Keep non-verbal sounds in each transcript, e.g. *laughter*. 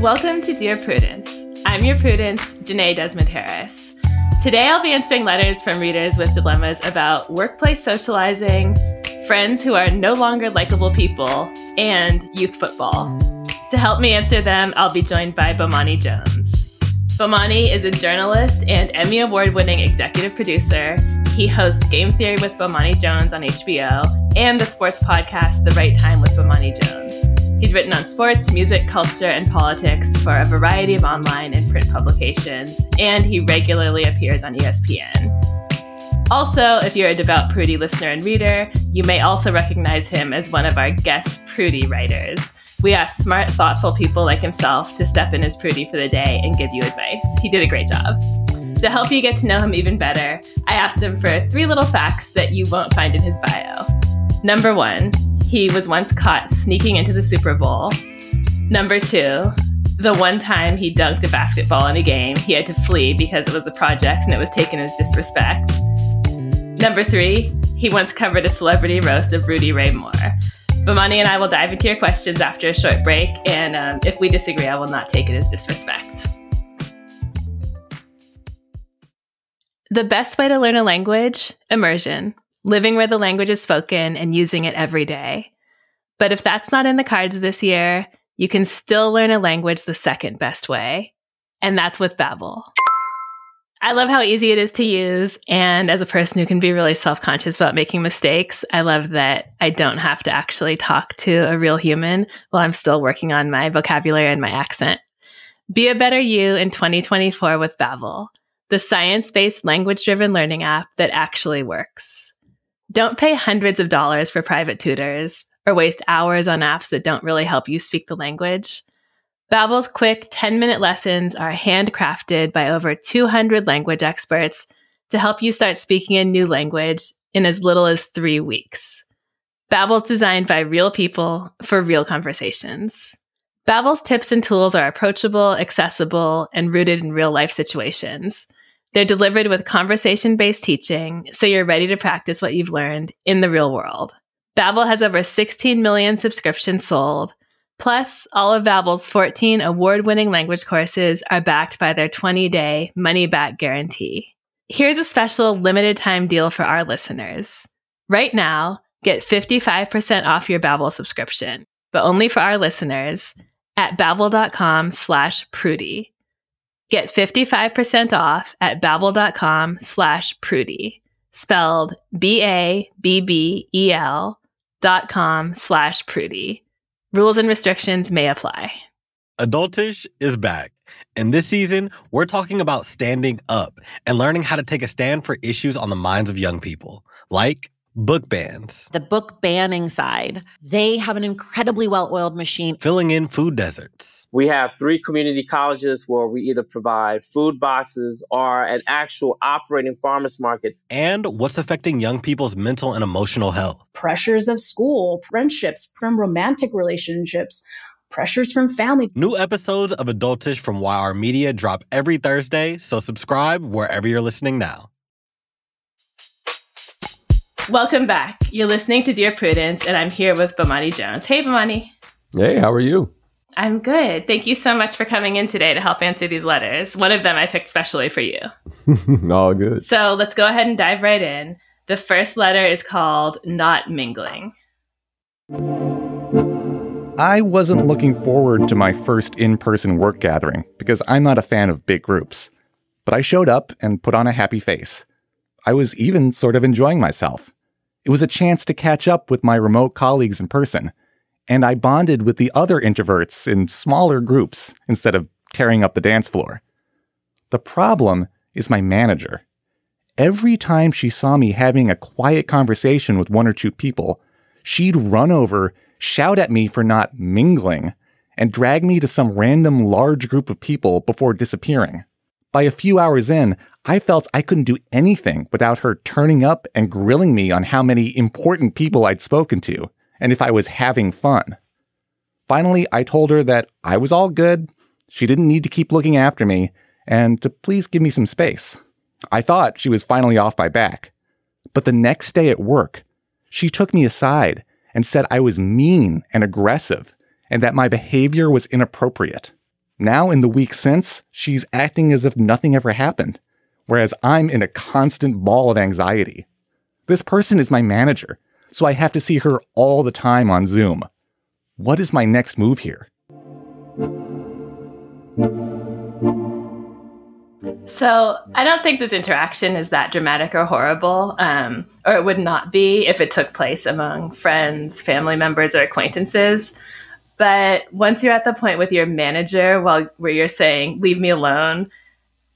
Welcome to Dear Prudence. I'm your Prudence, Jenée Desmond Harris. Today I'll be answering letters from readers with dilemmas about workplace socializing, friends who are no longer likable people, and youth football. To help me answer them, I'll be joined by Bomani Jones. Bomani is a journalist and Emmy Award winning executive producer. He hosts Game Theory with Bomani Jones on HBO and the sports podcast The Right Time with Bomani Jones. He's written on sports, music, culture, and politics for a variety of online and print publications, and he regularly appears on ESPN. Also, if you're a devout Prudie listener and reader, you may also recognize him as one of our guest Prudie writers. We asked smart, thoughtful people like himself to step in as Prudie for the day and give you advice. He did a great job. To help you get to know him even better, I asked him for three little facts that you won't find in his bio. Number one, he was once caught sneaking into the Super Bowl. Number two, the one time he dunked a basketball in a game, he had to flee because it was the project and it was taken as disrespect. Number three, he once covered a celebrity roast of Rudy Ray Moore. Bomani and I will dive into your questions after a short break, and um, if we disagree, I will not take it as disrespect. The best way to learn a language? Immersion living where the language is spoken and using it every day. But if that's not in the cards this year, you can still learn a language the second best way, and that's with Babbel. I love how easy it is to use, and as a person who can be really self-conscious about making mistakes, I love that I don't have to actually talk to a real human while I'm still working on my vocabulary and my accent. Be a better you in 2024 with Babbel, the science-based language-driven learning app that actually works. Don't pay hundreds of dollars for private tutors or waste hours on apps that don't really help you speak the language. Babbel's quick 10-minute lessons are handcrafted by over 200 language experts to help you start speaking a new language in as little as 3 weeks. Babbel's designed by real people for real conversations. Babbel's tips and tools are approachable, accessible, and rooted in real-life situations. They're delivered with conversation based teaching, so you're ready to practice what you've learned in the real world. Babbel has over 16 million subscriptions sold. Plus, all of Babbel's 14 award-winning language courses are backed by their 20-day money-back guarantee. Here's a special limited time deal for our listeners. Right now, get 55% off your Babbel subscription, but only for our listeners at babbel.com slash prudy. Get 55% off at babbel.com slash prudy, spelled B-A-B-B-E-L dot com slash prudy. Rules and restrictions may apply. Adultish is back. And this season, we're talking about standing up and learning how to take a stand for issues on the minds of young people, like book bans, the book banning side. They have an incredibly well oiled machine, filling in food deserts. We have three community colleges where we either provide food boxes or an actual operating farmers market. And what's affecting young people's mental and emotional health. Pressures of school, friendships, from romantic relationships pressures from family. New episodes of Adultish from YR Media drop every Thursday, so subscribe wherever you're listening now. Welcome back. You're listening to Dear Prudence, and I'm here with Bomani Jones. Hey, Bomani. Hey, how are you? I'm good. Thank you so much for coming in today to help answer these letters. One of them I picked specially for you. *laughs* All good. So let's go ahead and dive right in. The first letter is called Not Mingling. I wasn't looking forward to my first in person work gathering because I'm not a fan of big groups. But I showed up and put on a happy face. I was even sort of enjoying myself. It was a chance to catch up with my remote colleagues in person, and I bonded with the other introverts in smaller groups instead of tearing up the dance floor. The problem is my manager. Every time she saw me having a quiet conversation with one or two people, she'd run over, shout at me for not mingling, and drag me to some random large group of people before disappearing. By a few hours in, I felt I couldn't do anything without her turning up and grilling me on how many important people I'd spoken to, and if I was having fun. Finally, I told her that I was all good, she didn't need to keep looking after me, and to please give me some space. I thought she was finally off my back. But the next day at work, she took me aside and said I was mean and aggressive and that my behavior was inappropriate. Now, in the week since, she's acting as if nothing ever happened, whereas I'm in a constant ball of anxiety. This person is my manager, so I have to see her all the time on Zoom. What is my next move here? So I don't think this interaction is that dramatic or horrible, um, or it would not be if it took place among friends, family members, or acquaintances. But once you're at the point with your manager, while where you're saying "leave me alone,"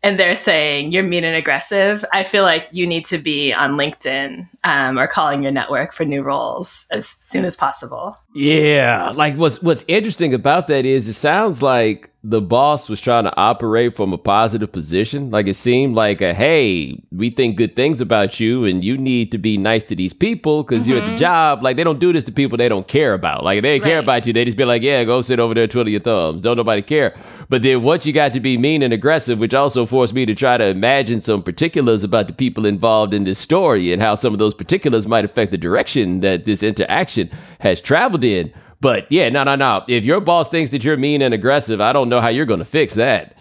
and they're saying you're mean and aggressive, I feel like you need to be on LinkedIn um, or calling your network for new roles as soon as possible. Yeah, like what's what's interesting about that is it sounds like the boss was trying to operate from a positive position. Like it seemed like a hey, we think good things about you, and you need to be nice to these people because mm-hmm. you're at the mm-hmm. job. Like they don't do this to people they don't care about. Like if they right. care about you, they just be like, yeah, go sit over there, twiddle your thumbs. Don't nobody care. But then once you got to be mean and aggressive, which also forced me to try to imagine some particulars about the people involved in this story and how some of those particulars might affect the direction that this interaction has traveled in. But yeah, no, no, no. If your boss thinks that you're mean and aggressive, I don't know how you're going to fix that.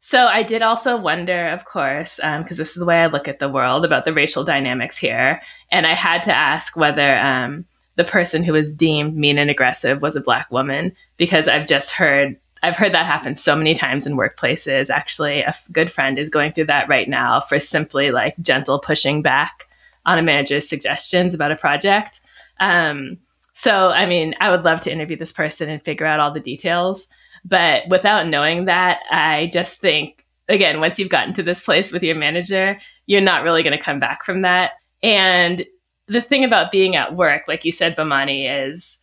So I did also wonder, of course, because um, this is the way I look at the world about the racial dynamics here, and I had to ask whether um, the person who was deemed mean and aggressive was a black woman because I've just heard I've heard that happen so many times in workplaces. Actually, a good friend is going through that right now for simply like gentle pushing back on a manager's suggestions about a project. Um, so, I mean, I would love to interview this person and figure out all the details. But without knowing that, I just think, again, once you've gotten to this place with your manager, you're not really going to come back from that. And the thing about being at work, like you said, Bomani, is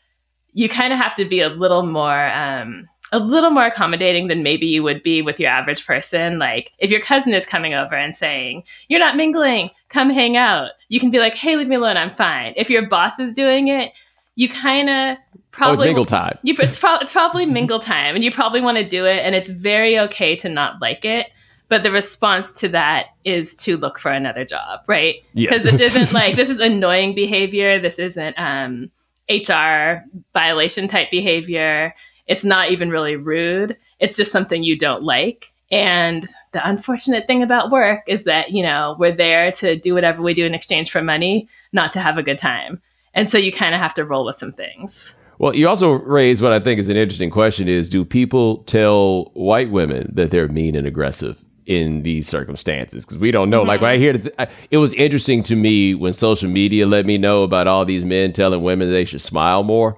you kind of have to be a little more um, a little more accommodating than maybe you would be with your average person. Like if your cousin is coming over and saying, You're not mingling, come hang out, you can be like, Hey, leave me alone, I'm fine. If your boss is doing it, you kind of probably oh, it's mingle time. You, it's, pro- it's probably mingle time, and you probably want to do it, and it's very okay to not like it. But the response to that is to look for another job, right? Because yeah. this isn't like this is annoying behavior. This isn't um, HR violation type behavior. It's not even really rude. It's just something you don't like. And the unfortunate thing about work is that, you know, we're there to do whatever we do in exchange for money, not to have a good time. And so you kind of have to roll with some things. Well, you also raise what I think is an interesting question is do people tell white women that they're mean and aggressive in these circumstances? Because we don't know. Mm-hmm. Like when I hear th- it was interesting to me when social media let me know about all these men telling women they should smile more.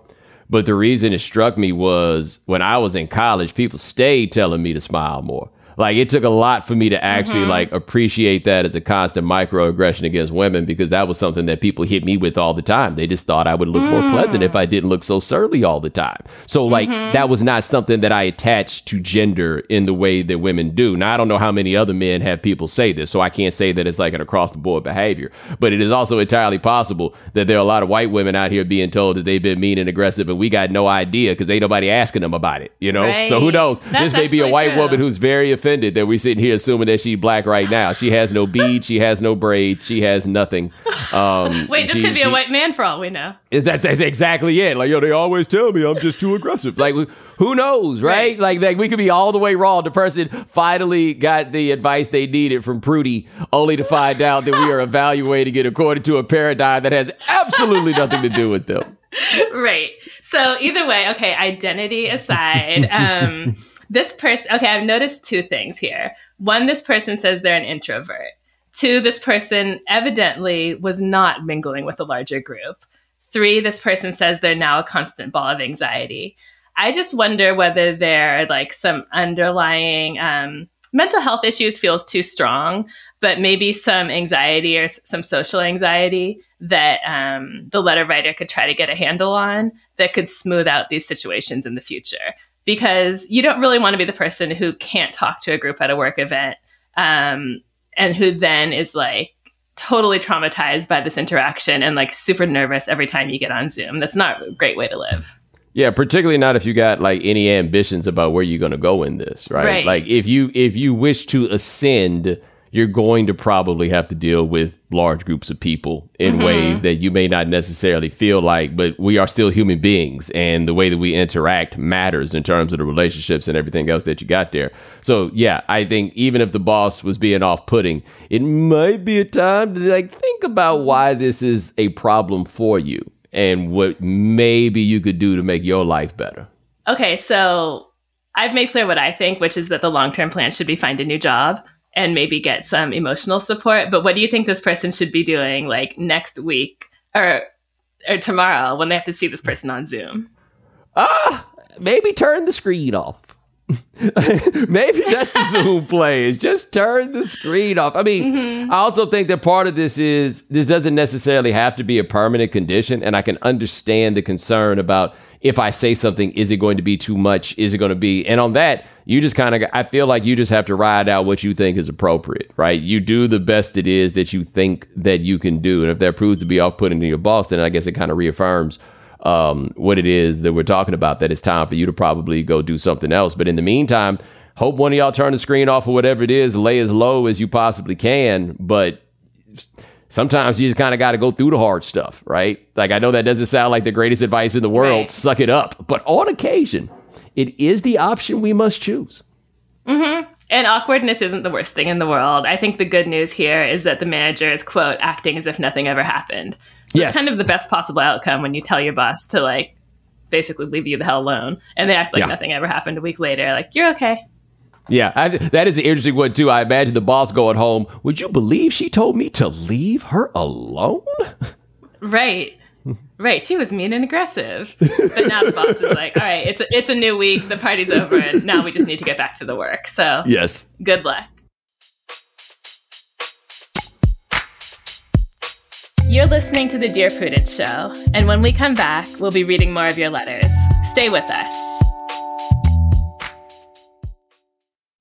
But the reason it struck me was when I was in college, people stayed telling me to smile more. Like it took a lot for me to actually mm-hmm. like appreciate that as a constant microaggression against women because that was something that people hit me with all the time. They just thought I would look mm. more pleasant if I didn't look so surly all the time. So like mm-hmm. that was not something that I attached to gender in the way that women do. Now I don't know how many other men have people say this, so I can't say that it's like an across the board behavior. But it is also entirely possible that there are a lot of white women out here being told that they've been mean and aggressive and we got no idea because ain't nobody asking them about it, you know? Right. So who knows? That's this may be a white true. woman who's very offended that we're sitting here assuming that she's black right now. She has no beads, she has no braids, she has nothing. Um, *laughs* Wait, this she, could be she, a white man for all we know. That, that's exactly it. Like, yo, they always tell me I'm just too aggressive. Like, who knows, right? right? Like, like, we could be all the way wrong. The person finally got the advice they needed from Prudie, only to find out that we are *laughs* evaluating it according to a paradigm that has absolutely nothing to do with them. *laughs* Right. So either way, okay, identity aside, um, this person, okay, I've noticed two things here. One, this person says they're an introvert. Two, this person evidently was not mingling with a larger group. Three, this person says they're now a constant ball of anxiety. I just wonder whether there are like some underlying um, mental health issues feels too strong, but maybe some anxiety or some social anxiety that um, the letter writer could try to get a handle on that could smooth out these situations in the future. Because you don't really want to be the person who can't talk to a group at a work event um, and who then is like totally traumatized by this interaction and like super nervous every time you get on Zoom. That's not a great way to live. Yeah, particularly not if you got like any ambitions about where you're going to go in this, right? Right. Like if you if you wish to ascend, you're going to probably have to deal with large groups of people in Mhm. ways that you may not necessarily feel like, but we are still human beings and the way that we interact matters in terms of the relationships and everything else that you got there. So, yeah, I think even if the boss was being off-putting, it might be a time to like think about why this is a problem for you and what maybe you could do to make your life better. Okay, so I've made clear what I think, which is that the long term plan should be find a new job and maybe get some emotional support. But what do you think this person should be doing like next week or or tomorrow when they have to see this person on Zoom? Ah, maybe turn the screen off. *laughs* maybe that's the Zoom *laughs* play is just turn the screen off. I mean, I also think that part of this is this doesn't necessarily have to be a permanent condition, and I can understand the concern about if I say something, is it going to be too much? Is it going to be? And on that, you just kind of, I feel like you just have to ride out what you think is appropriate, right? You do the best it is that you think that you can do, and if that proves to be off-putting to your boss, then I guess it kind of reaffirms um, what it is that we're talking about, that it's time for you to probably go do something else. But in the meantime, hope one of y'all turn the screen off or whatever it is, lay as low as you possibly can. But sometimes you just kind of got to go through the hard stuff, right? Like, I know that doesn't sound like the greatest advice in the world, Right. suck it up. But on occasion, it is the option we must choose. Mm-hmm. And awkwardness isn't the worst thing in the world. I think the good news here is that the manager is, quote, acting as if nothing ever happened. So Yes. it's kind of the best possible outcome when you tell your boss to, like, basically leave you the hell alone. And they act like Yeah. nothing ever happened a week later. Like, you're okay. Yeah, I, that is an interesting one too. I imagine the boss going home. Would you believe she told me to leave her alone? *laughs* Right. Right. She was mean and aggressive. But now the boss is like, all right, it's a, it's a new week. The party's over. And now we just need to get back to the work. So Yes. good luck. You're listening to the Dear Prudence Show. And when we come back, we'll be reading more of your letters. Stay with us.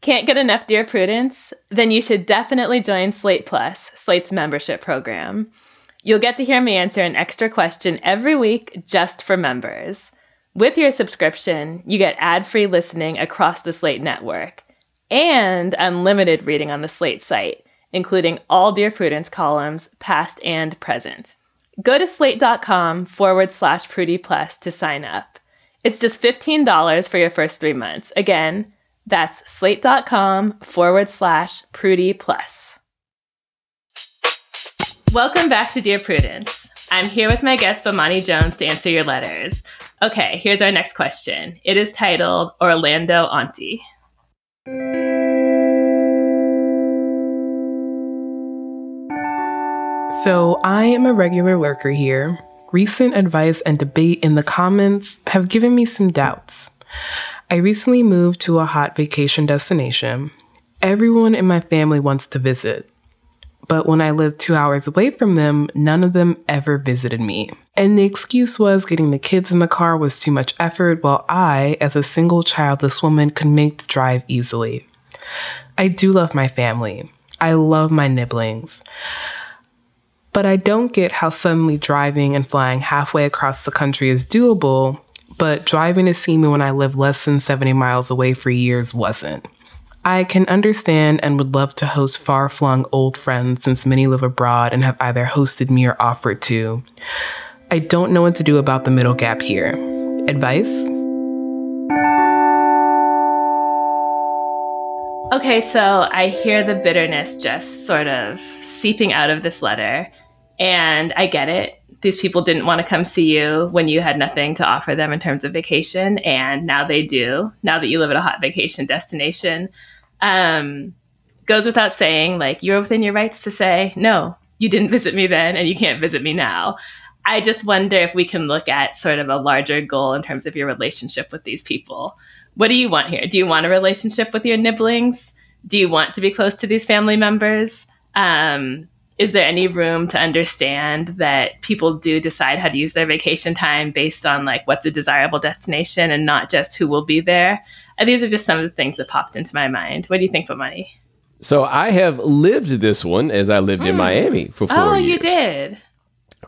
Can't get enough Dear Prudence? Then you should definitely join Slate Plus, Slate's membership program. You'll get to hear me answer an extra question every week just for members. With your subscription, you get ad free listening across the Slate network and unlimited reading on the Slate site, including all Dear Prudence columns, past and present. Go to slate.com forward slash Prudie Plus to sign up. It's just $15 for your first three months. Again, that's slate.com forward slash Prudie Plus. Welcome back to Dear Prudence. I'm here with my guest, Bomani Jones, to answer your letters. Okay, here's our next question. It is titled Orlando Auntie. So, I am a regular lurker here. Recent advice and debate in the comments have given me some doubts. I recently moved to a hot vacation destination. Everyone in my family wants to visit. But when I lived two hours away from them, none of them ever visited me. And the excuse was getting the kids in the car was too much effort, while I, as a single childless woman, could make the drive easily. I do love my family. I love my nibblings. But I don't get how suddenly driving and flying halfway across the country is doable, but driving to see me when I live less than 70 miles away for years wasn't. I can understand and would love to host far flung old friends since many live abroad and have either hosted me or offered to. I don't know what to do about the middle gap here. Advice? Okay, so I hear the bitterness just sort of seeping out of this letter, and I get it. These people didn't want to come see you when you had nothing to offer them in terms of vacation, and now they do. Now that you live at a hot vacation destination, um, goes without saying, like you're within your rights to say, no, you didn't *laughs* visit me then, and you can't visit me now. I just wonder if we can look at sort of a larger goal in terms of your relationship with these people what do you want here? Do you want a relationship with your nibblings? Do you want to be close to these family members? Um, is there any room to understand that people do decide how to use their vacation time based on like what's a desirable destination and not just who will be there? And these are just some of the things that popped into my mind. What do you think, Bomani? So I have lived this one as I lived mm. in hmm. Miami for four oh, years. Oh, you did.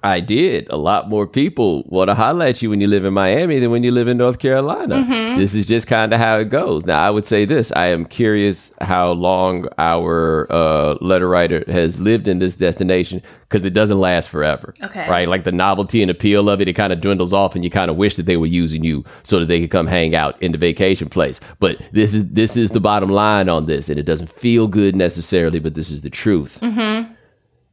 I did. A lot more people want to holler at you when you live in Miami than when you live in North Carolina. Mm-hmm. This is just kind of how it goes. Now, I would say this I am curious how long our uh, letter writer has lived in this destination because it doesn't last forever. Okay. Right? Like the novelty and appeal of it, it kind of dwindles off and you kind of wish that they were using you so that they could come hang out in the vacation place. But this is this is the bottom line on this and it doesn't feel good necessarily, but this is the truth. Mm-hmm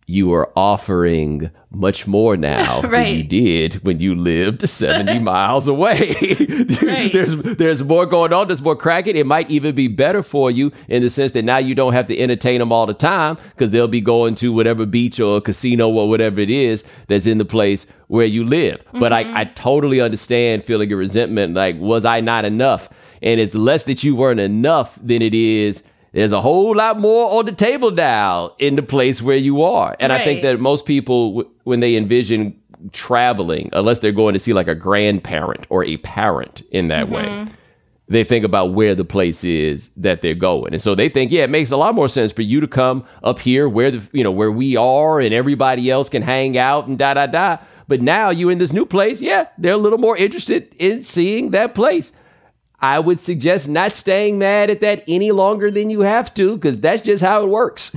you are offering much more now right. *laughs* than you did when you lived 70 *laughs* miles away. *laughs* right. There's there's more going on, there's more cracking. It might even be better for you in the sense that now you don't have to entertain them all the time because they'll be going to whatever beach or casino or whatever it is that's in the place where you live. Mm-hmm. But I, I totally understand feeling a resentment like, was I not enough? And it's less that you weren't enough than it is there's a whole lot more on the table now in the place where you are. And right. I think that most people, when they envision traveling, unless they're going to see like a grandparent or a parent in that mm-hmm. way, they think about where the place is that they're going. And so they think, yeah, it makes a lot more sense for you to come up here where the, you know, where we are and everybody else can hang out and da da da. But now you in this new place, yeah, they're a little more interested in seeing that place. I would suggest not staying mad at that any longer than you have to, because that's just how it works.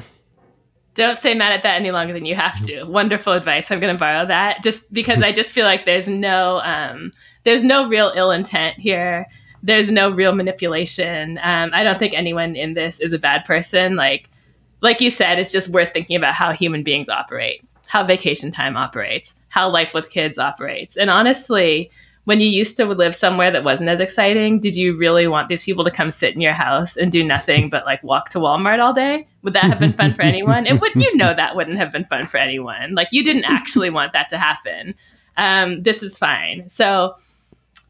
Don't stay mad at that any longer than you have to. Wonderful advice. I'm going to borrow that just because I just feel like there's no um, there's no real ill intent here. There's no real manipulation. Um, I don't think anyone in this is a bad person. Like like you said, it's just worth thinking about how human beings operate, how vacation time operates, how life with kids operates, and honestly when you used to live somewhere that wasn't as exciting, did you really want these people to come sit in your house and do nothing but like walk to Walmart all day? Would that have been fun for anyone? It would you know that wouldn't have been fun for anyone. Like you didn't actually want that to happen. Um, this is fine. So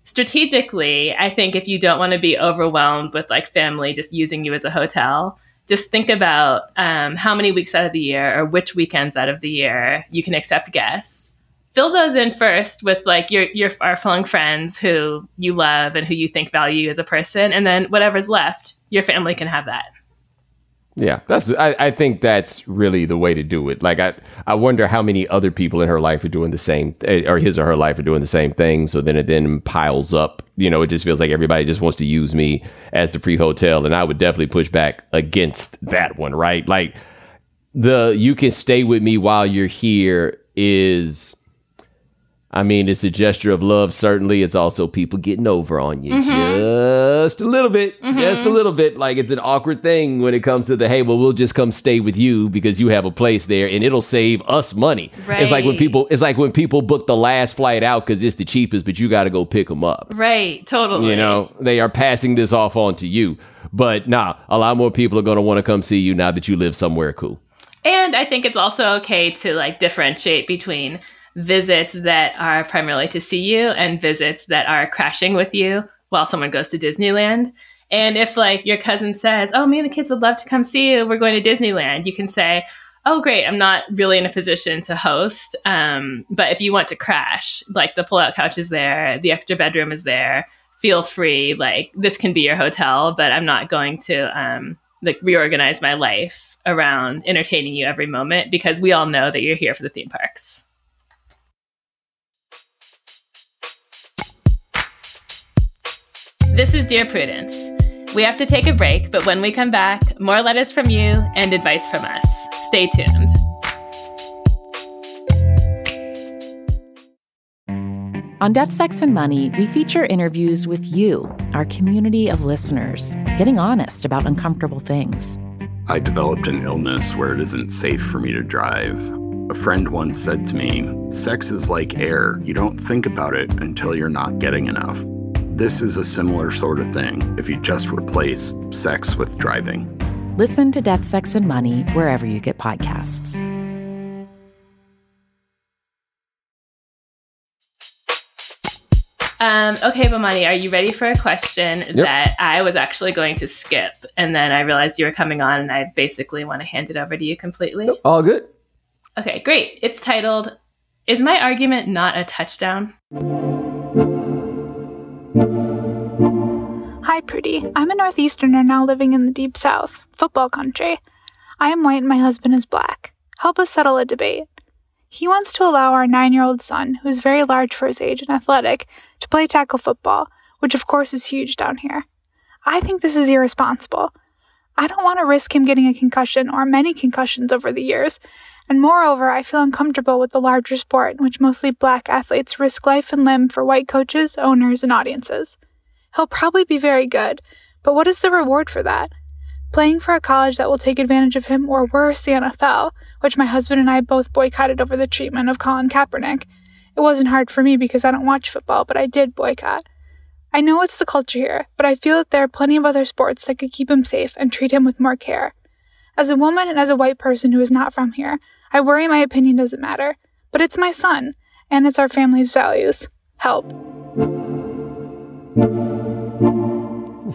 strategically, I think if you don't want to be overwhelmed with like family just using you as a hotel, just think about um, how many weeks out of the year or which weekends out of the year you can accept guests fill those in first with like your your far flung friends who you love and who you think value you as a person, and then whatever's left, your family can have that. Yeah, that's. I, I think that's really the way to do it. Like I, I wonder how many other people in her life are doing the same, eh, or his or her life are doing the same thing. So then it then piles up. You know, it just feels like everybody just wants to use me as the free hotel, and I would definitely push back against that one. Right? Like the you can stay with me while you're here is I mean, it's a gesture of love. Certainly, it's also people getting over on you mm-hmm. just a little bit, mm-hmm. just a little bit. Like it's an awkward thing when it comes to the hey, well, we'll just come stay with you because you have a place there, and it'll save us money. Right. It's like when people, it's like when people book the last flight out because it's the cheapest, but you got to go pick them up. Right. Totally. You know, they are passing this off on to you. But nah, a lot more people are going to want to come see you now that you live somewhere cool. And I think it's also okay to like differentiate between visits that are primarily to see you and visits that are crashing with you while someone goes to Disneyland. And if like your cousin says, "Oh, me and the kids would love to come see you. We're going to Disneyland," you can say, "Oh, great! I'm not really in a position to host, um, but if you want to crash, like the pull-out couch is there, the extra bedroom is there. Feel free. Like this can be your hotel, but I'm not going to." Um, like reorganize my life around entertaining you every moment because we all know that you're here for the theme parks. This is Dear Prudence. We have to take a break, but when we come back, more letters from you and advice from us. Stay tuned. On Death, Sex, and Money, we feature interviews with you, our community of listeners, getting honest about uncomfortable things. I developed an illness where it isn't safe for me to drive. A friend once said to me, Sex is like air. You don't think about it until you're not getting enough. This is a similar sort of thing if you just replace sex with driving. Listen to Death, Sex, and Money wherever you get podcasts. Um, okay, Bomani, are you ready for a question yep. that I was actually going to skip? And then I realized you were coming on, and I basically want to hand it over to you completely. All good. Okay, great. It's titled Is My Argument Not a Touchdown? Pretty. I'm a Northeasterner now living in the Deep South, football country. I am white and my husband is black. Help us settle a debate. He wants to allow our nine year old son, who is very large for his age and athletic, to play tackle football, which of course is huge down here. I think this is irresponsible. I don't want to risk him getting a concussion or many concussions over the years, and moreover, I feel uncomfortable with the larger sport in which mostly black athletes risk life and limb for white coaches, owners, and audiences. He'll probably be very good, but what is the reward for that? Playing for a college that will take advantage of him, or worse, the NFL, which my husband and I both boycotted over the treatment of Colin Kaepernick. It wasn't hard for me because I don't watch football, but I did boycott. I know it's the culture here, but I feel that there are plenty of other sports that could keep him safe and treat him with more care. As a woman and as a white person who is not from here, I worry my opinion doesn't matter. But it's my son, and it's our family's values. Help.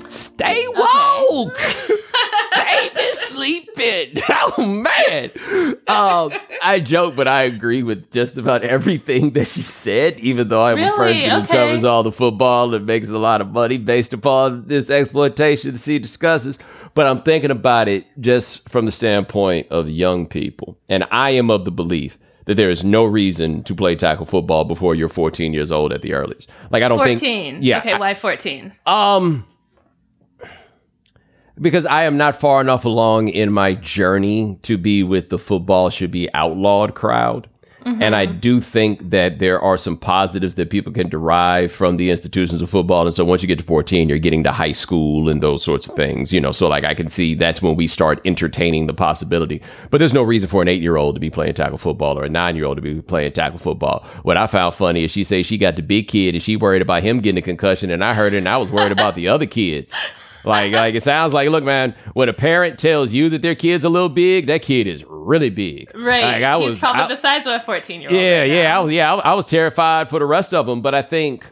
Stay woke. *laughs* Baby's sleeping. *laughs* Oh man. Um, I joke, but I agree with just about everything that she said. Even though I'm really? a person okay. who covers all the football and makes a lot of money based upon this exploitation that she discusses. But I'm thinking about it just from the standpoint of young people, and I am of the belief that there is no reason to play tackle football before you're 14 years old at the earliest. Like I don't 14. think. 14. Yeah. Okay. Why 14? Um because I am not far enough along in my journey to be with the football should be outlawed crowd. Mm-hmm. And I do think that there are some positives that people can derive from the institutions of football. And so once you get to 14, you're getting to high school and those sorts of things, you know. So, like, I can see that's when we start entertaining the possibility. But there's no reason for an eight year old to be playing tackle football or a nine year old to be playing tackle football. What I found funny is she say she got the big kid and she worried about him getting a concussion. And I heard it and I was worried about the other kids. *laughs* Like, like it sounds like, look, man, when a parent tells you that their kid's a little big, that kid is really big. Right. Like, I He's was probably I, the size of a 14 year old. Yeah, right yeah. I was, yeah, I, I was terrified for the rest of them. But I think,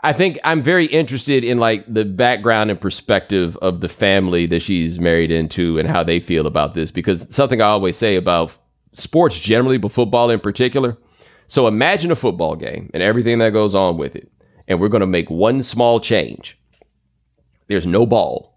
I think I'm very interested in like the background and perspective of the family that she's married into and how they feel about this. Because something I always say about sports generally, but football in particular. So imagine a football game and everything that goes on with it. And we're going to make one small change there's no ball.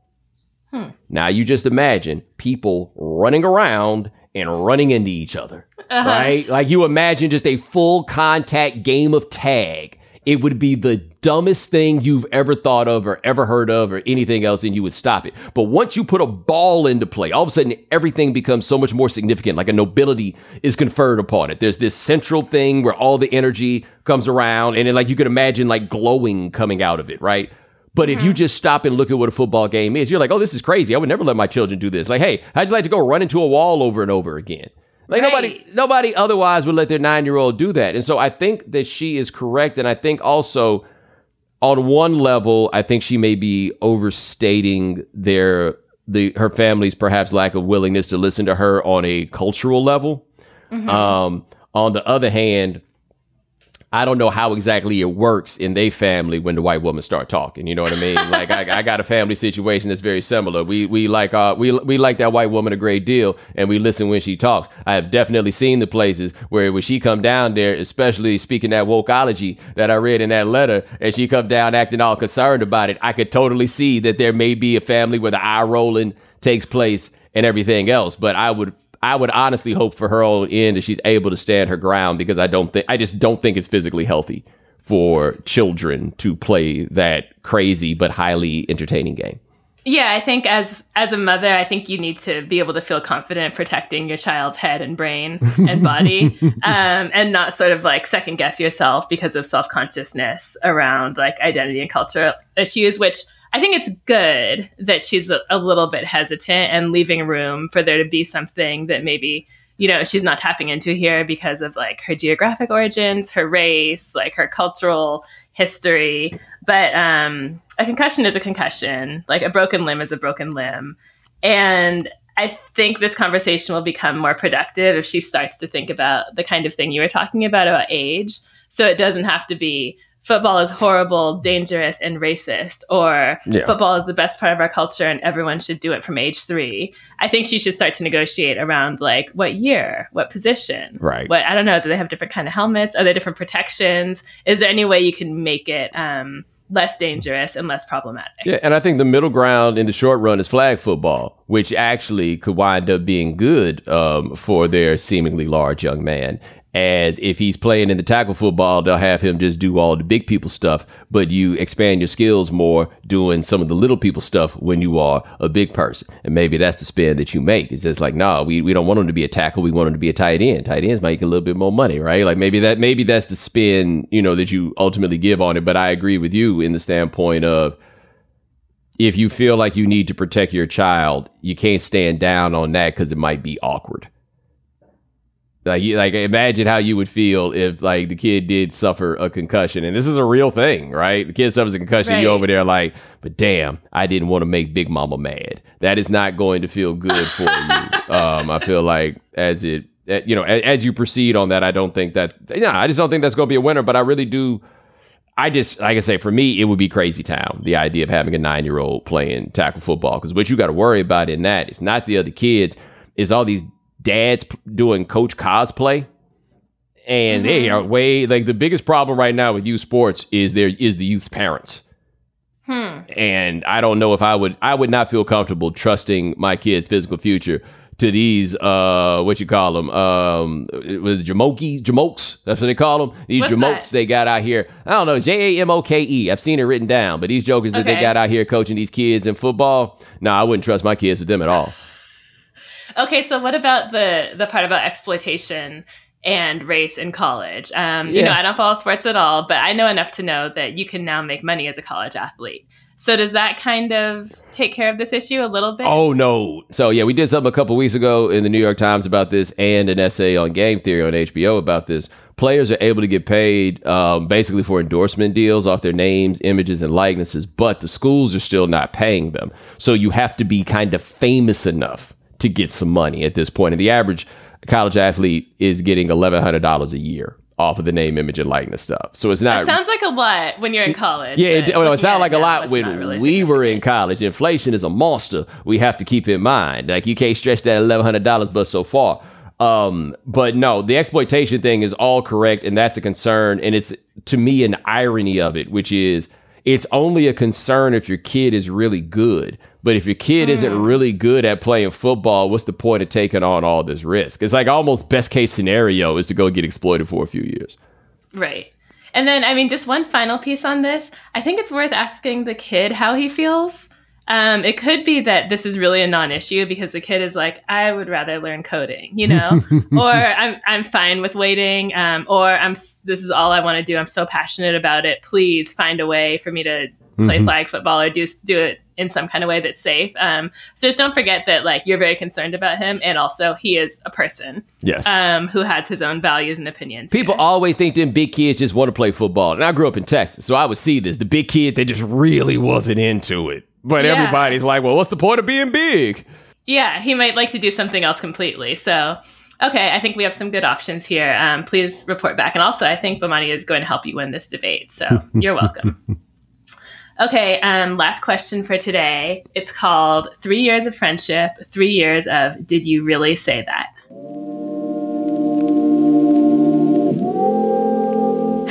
Hmm. Now you just imagine people running around and running into each other, uh-huh. right? Like you imagine just a full contact game of tag. It would be the dumbest thing you've ever thought of or ever heard of or anything else, and you would stop it. But once you put a ball into play, all of a sudden everything becomes so much more significant. Like a nobility is conferred upon it. There's this central thing where all the energy comes around, and it, like you could imagine like glowing coming out of it, right? But mm-hmm. if you mm-hmm. just stop and look at what a football game is, you're like, oh, this is crazy. I would never let my children do this. Like, hey, how'd you like to go run into a wall over and over again? Like right. nobody, nobody otherwise would let their nine year old do that. And so I think that she is correct. And I think also on one level, I think she may be overstating their the her family's perhaps lack of willingness to listen to her on a cultural level. Mm-hmm. Um, on the other hand, I don't know how exactly it works in their family when the white woman start talking. You know what I mean? *laughs* like I, I, got a family situation that's very similar. We we like uh we we like that white woman a great deal, and we listen when she talks. I have definitely seen the places where when she come down there, especially speaking that wokeology that I read in that letter, and she come down acting all concerned about it. I could totally see that there may be a family where the eye rolling takes place and everything else. But I would I would honestly hope for her own end that she's able to stand her ground because I don't think I just don't think it's physically healthy for children to play that crazy but highly entertaining game. Yeah, I think as as a mother, I think you need to be able to feel confident protecting your child's head and brain and body, *laughs* um, and not sort of like second guess yourself because of self consciousness around like identity and culture issues, which I think it's good that she's a, a, little bit hesitant and leaving room for there to be something that maybe you know she's not tapping into here because of like her geographic origins, her race, like her cultural history. But um, a concussion is a concussion. Like a broken limb is a broken limb, and I think this conversation will become more productive if she starts to think about the kind of thing you were talking about about age. So it doesn't have to be football is horrible, dangerous, and racist, or yeah. football is the best part of our culture and everyone should do it from age three. I think she should start to negotiate around like what year, what position, right? What I don't know. Do they have different kind of helmets? Are there different protections? Is there any way you can make it? Um, less dangerous and less problematic. Yeah, and I think the middle ground in the short run is flag football, which actually could wind up being good um, for their seemingly large young man as if he's playing in the tackle football, they'll have him just do all the big people stuff, but you expand your skills more doing some of the little people stuff when you are a big person. And maybe that's the spin that you make. It's just like, no, nah, we, we don't want him to be a tackle. We want him to be a tight end. Tight ends make a little bit more money, right? Like maybe that, maybe that's the spin, you know, that you ultimately give on it. But I agree with you in the standpoint of, if you feel like you need to protect your child, you can't stand down on that because it might be awkward. Like, like imagine how you would feel if like the kid did suffer a concussion, and this is a real thing, right? The kid suffers a concussion, right. you over there like, but damn, I didn't want to make Big Mama mad. That is not going to feel good for you. *laughs* Um, I feel like as it, eh, you know, as, as you proceed on that, I don't think that, yeah, I just don't think that's going to be a winner. But I really do. I just, like I say, for me, it would be crazy town. The idea of having a nine year old playing tackle football, because what you got to worry about in that is not the other kids, it's all these dads doing coach cosplay and mm-hmm. they are way like the biggest problem right now with youth sports is there is the youth's parents hmm. and i don't know if i would i would not feel comfortable trusting my kid's physical future to these uh what you call them um was jamoki jamokes that's what they call them these What's jamokes that? they got out here i don't know j-a-m-o-k-e i've seen it written down but these jokers okay. that they got out here coaching these kids in football no nah, i wouldn't trust my kids with them at all Okay, so what about the the part about exploitation and race in college? Um, yeah. You know, I don't follow sports at all, but I know enough to know that you can now make money as a college athlete. So does that kind of take care of this issue a little bit? Oh no. So yeah, we did something a couple weeks ago in the New York Times about this, and an essay on game theory on HBO about this. Players are able to get paid um, basically for endorsement deals off their names, images, and likenesses, but the schools are still not paying them. So you have to be kind of famous enough to get some money at this point. And the average college athlete is getting $1,100 a year off of the name, image, and likeness stuff. So it's not. It sounds like a lot when you're in college. Yeah, it, well, it sounds like a lot when really we were in college. Inflation is a monster. We have to keep in mind. Like you can't stretch that eleven hundred dollars, but so far. Um, but no, the exploitation thing is all correct, and that's a concern. And it's to me an irony of it, which is it's only a concern if your kid is really good. But if your kid mm. isn't really good at playing football, what's the point of taking on all this risk? It's like almost best case scenario is to go get exploited for a few years. Right. And then, I mean, just one final piece on this. I think it's worth asking the kid how he feels. Um, it could be that this is really a non-issue because the kid is like, I would rather learn coding, you know, *laughs* or I'm I'm fine with waiting, um, or I'm this is all I want to do. I'm so passionate about it. Please find a way for me to play mm-hmm. flag football or do do it in some kind of way that's safe. Um, so just don't forget that like you're very concerned about him, and also he is a person. Yes. Um, who has his own values and opinions. People here. always think them big kids just want to play football, and I grew up in Texas, so I would see this. The big kid that just really wasn't into it, but yeah. everybody's like, "Well, what's the point of being big?" Yeah, he might like to do something else completely. So Okay, I think we have some good options here. Um, please report back. And also, I think Bomani is going to help you win this debate. So *laughs* you're welcome. *laughs* Okay, um, last question for today. It's called Three Years of Friendship, Three Years of Did You Really Say That?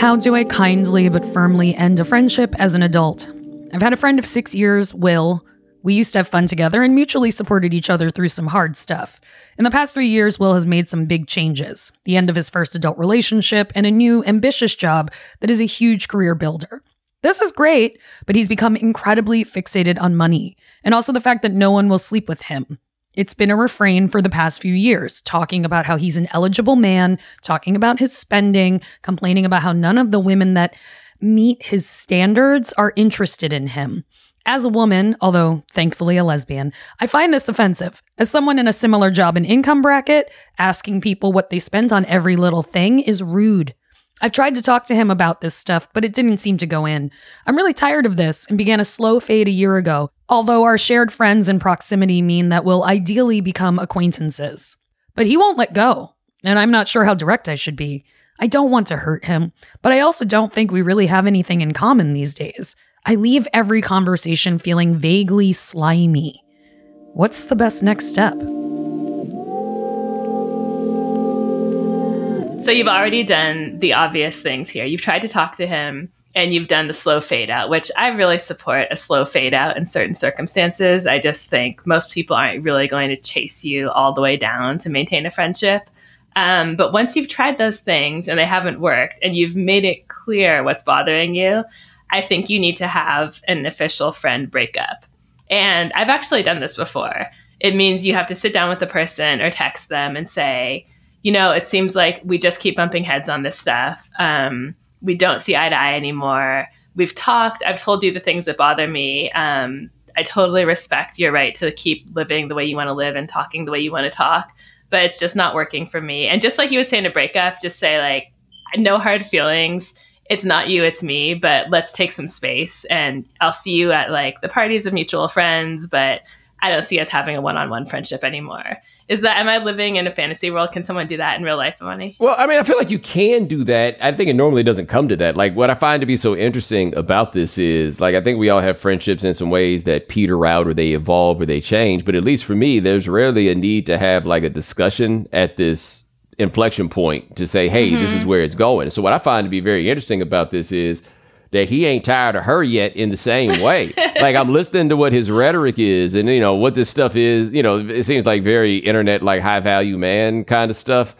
How do I kindly but firmly end a friendship as an adult? I've had a friend of six years, Will. We used to have fun together and mutually supported each other through some hard stuff. In the past three years, Will has made some big changes the end of his first adult relationship and a new, ambitious job that is a huge career builder. This is great, but he's become incredibly fixated on money and also the fact that no one will sleep with him. It's been a refrain for the past few years, talking about how he's an eligible man, talking about his spending, complaining about how none of the women that meet his standards are interested in him. As a woman, although thankfully a lesbian, I find this offensive. As someone in a similar job and income bracket, asking people what they spend on every little thing is rude. I've tried to talk to him about this stuff, but it didn't seem to go in. I'm really tired of this and began a slow fade a year ago, although our shared friends and proximity mean that we'll ideally become acquaintances. But he won't let go, and I'm not sure how direct I should be. I don't want to hurt him, but I also don't think we really have anything in common these days. I leave every conversation feeling vaguely slimy. What's the best next step? So you've already done the obvious things here. You've tried to talk to him and you've done the slow fade out, which I really support a slow fade out in certain circumstances. I just think most people aren't really going to chase you all the way down to maintain a friendship. Um, but once you've tried those things and they haven't worked and you've made it clear what's bothering you, I think you need to have an official friend breakup. And I've actually done this before. It means you have to sit down with the person or text them and say, you know, it seems like we just keep bumping heads on this stuff. Um, we don't see eye to eye anymore. We've talked. I've told you the things that bother me. Um, I totally respect your right to keep living the way you want to live and talking the way you want to talk, but it's just not working for me. And just like you would say in a breakup, just say like, no hard feelings. It's not you, it's me, but let's take some space and I'll see you at like the parties of mutual friends, but I don't see us having a one-on-one friendship anymore. Is that am I living in a fantasy world? Can someone do that in real life, Bomani? Well, I mean, I feel like you can do that. I think it normally doesn't come to that. Like what I find to be so interesting about this is like I think we all have friendships in some ways that peter out or they evolve or they change. But at least for me, there's rarely a need to have like a discussion at this inflection point to say, hey, mm-hmm. this is mm-hmm. where it's going. So what I find to be very interesting about this is that he ain't tired of her yet in the same way. *laughs* like I'm listening to what his rhetoric is and you know what this stuff is, you know, it seems like very internet like high value man kind of stuff.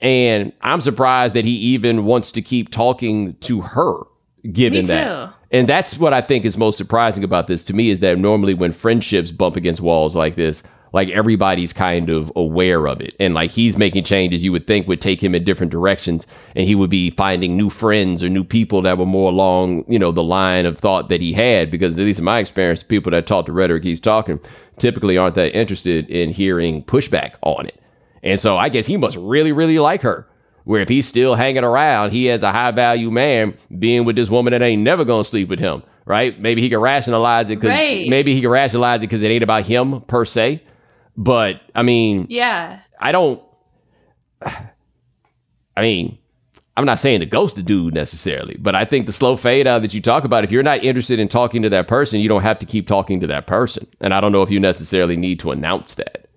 And I'm surprised that he even wants to keep talking to her given that. And that's what I think is most surprising about this to me is that normally when friendships bump against walls like this, like everybody's kind of aware of it. And like he's making changes you would think would take him in different directions and he would be finding new friends or new people that were more along, you know, the line of thought that he had. Because at least in my experience, people that talk to rhetoric he's talking typically aren't that interested in hearing pushback on it. And so I guess he must really, really like her. Where if he's still hanging around, he has a high value man being with this woman that ain't never gonna sleep with him, right? Maybe he can rationalize it because right. maybe he can rationalize it because it ain't about him per se. But I mean, yeah, I don't. I mean, I'm not saying to ghost the dude necessarily, but I think the slow fade out that you talk about, if you're not interested in talking to that person, you don't have to keep talking to that person. And I don't know if you necessarily need to announce that.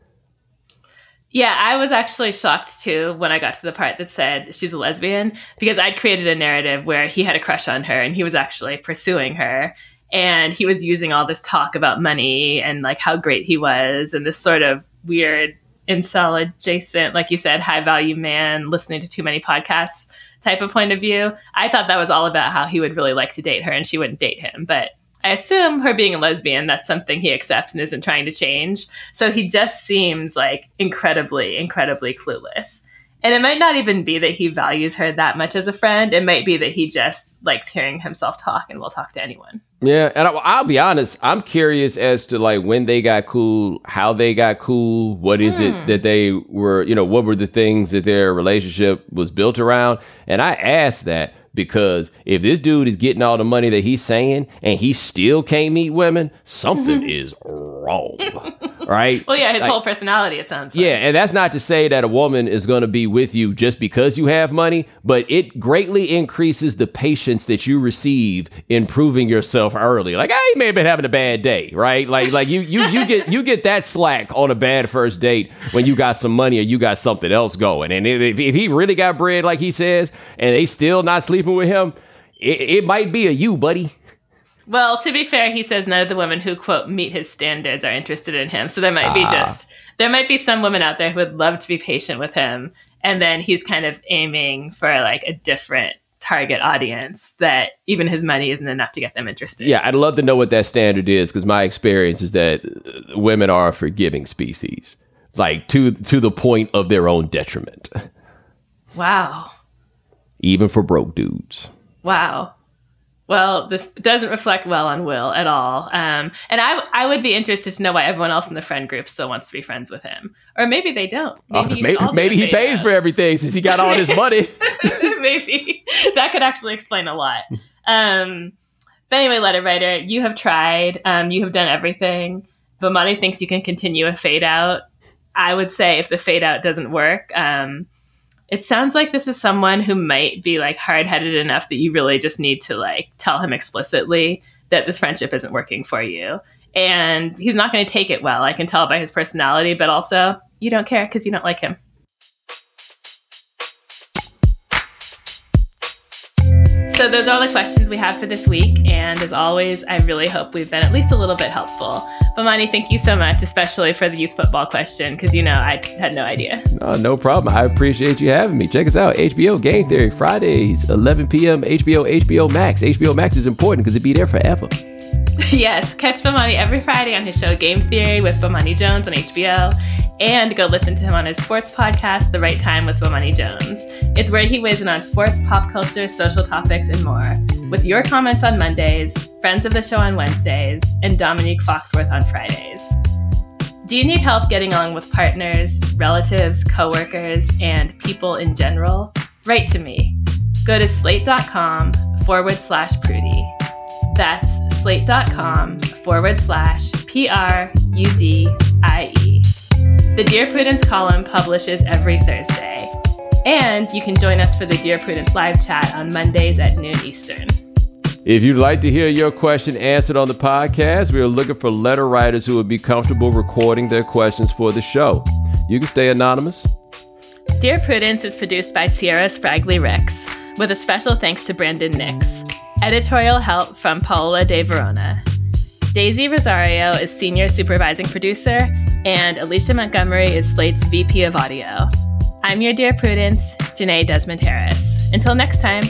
Yeah, I was actually shocked too when I got to the part that said she's a lesbian because I'd created a narrative where he had a crush on her and he was actually pursuing her and he was using all this talk about money and like how great he was and this sort of weird incel adjacent like you said high value man listening to too many podcasts type of point of view. I thought that was all about how he would really like to date her and she wouldn't date him. But i assume her being a lesbian that's something he accepts and isn't trying to change. So he just seems like incredibly incredibly clueless and it might not even be that he values her that much as a friend. It might be that he just likes hearing himself talk and will talk to anyone. Yeah, and I, will be honest. I'm curious as to like when they got cool, how they got cool. What is it hmm. that they were? You know, what were the things that their relationship was built around? And I asked that because if this dude is getting all the money that he's saying and he still can't meet women, something mm-hmm. is wrong, right? Well, yeah, his Like- whole personality, it sounds like. Yeah, and that's not to say that a woman is going to be with you just because you have money, but it greatly increases the patience that you receive in proving yourself early. Like, I may have been having a bad day, right? Like, like you, you, you get you get that slack on a bad first date when you got some money or you got something else going. And if, if he really got bread, like he says, and they still not sleeping with him, it, it might be a you, buddy. Well, to be fair, he says none of the women who quote meet his standards are interested in him. So there might be Ah. just there might be some women out there who would love to be patient with him, and then he's kind of aiming for like a different target audience that even his money isn't enough to get them interested. Yeah, I'd love to know what that standard is because my experience is that women are a forgiving species, like to to the point of their own detriment, Wow. Even for broke dudes. Wow. Well, this doesn't reflect well on Will at all. Um, and I, I would be interested to know why everyone else in the friend group still wants to be friends with him, or maybe they don't. Uh, Maybe, should maybe maybe he pays for everything since he got all this money. *laughs* maybe that could actually explain a lot. Um, but anyway, letter writer, you have tried. Um, you have done everything. Bomani thinks you can continue a fade out. I would say if the fade out doesn't work, um, it sounds like this is someone who might be like hard headed enough that you really just need to like tell him explicitly that this friendship isn't working for you. And he's not going to take it well. I can tell by his personality, but also you don't care because you don't like him. So those are all the questions we have for this week. And as always, I really hope we've been at least a little bit helpful. Bomani, thank you so much, especially for the youth football question, because you know I had no idea. No, no problem. I appreciate you having me. Check us out. HBO Game Theory, Fridays, 11 p.m. HBO, HBO Max. HBO Max is important because it be there forever. *laughs* yes, catch Bomani every Friday on his show Game Theory with Bomani Jones on HBO. And go listen to him on his sports podcast, The Right Time with Bomani Jones. It's where he weighs in on sports, pop culture, social topics, and more. With your comments on Mondays, friends of the show on Wednesdays, and Dominique Foxworth on Fridays. Do you need help getting along with partners, relatives, coworkers, and people in general? Write to me. Go to slate.com forward slash Prudie. That's slate.com forward slash P R U D I E. The Dear Prudence column publishes every Thursday. And you can join us for the Dear Prudence live chat on Mondays at noon Eastern. If you'd like to hear your question answered on the podcast, we are looking for letter writers who would be comfortable recording their questions for the show. You can stay anonymous. Dear Prudence is produced by Se'era Spragley Ricks, with a special thanks to Brandon Nix. Editorial help from Paola De Verona. Daisy Rosario is senior supervising producer, and Alicia Montgomery is Slate's VP of audio. I'm your Dear Prudence, Jenée Desmond Harris. Until next time.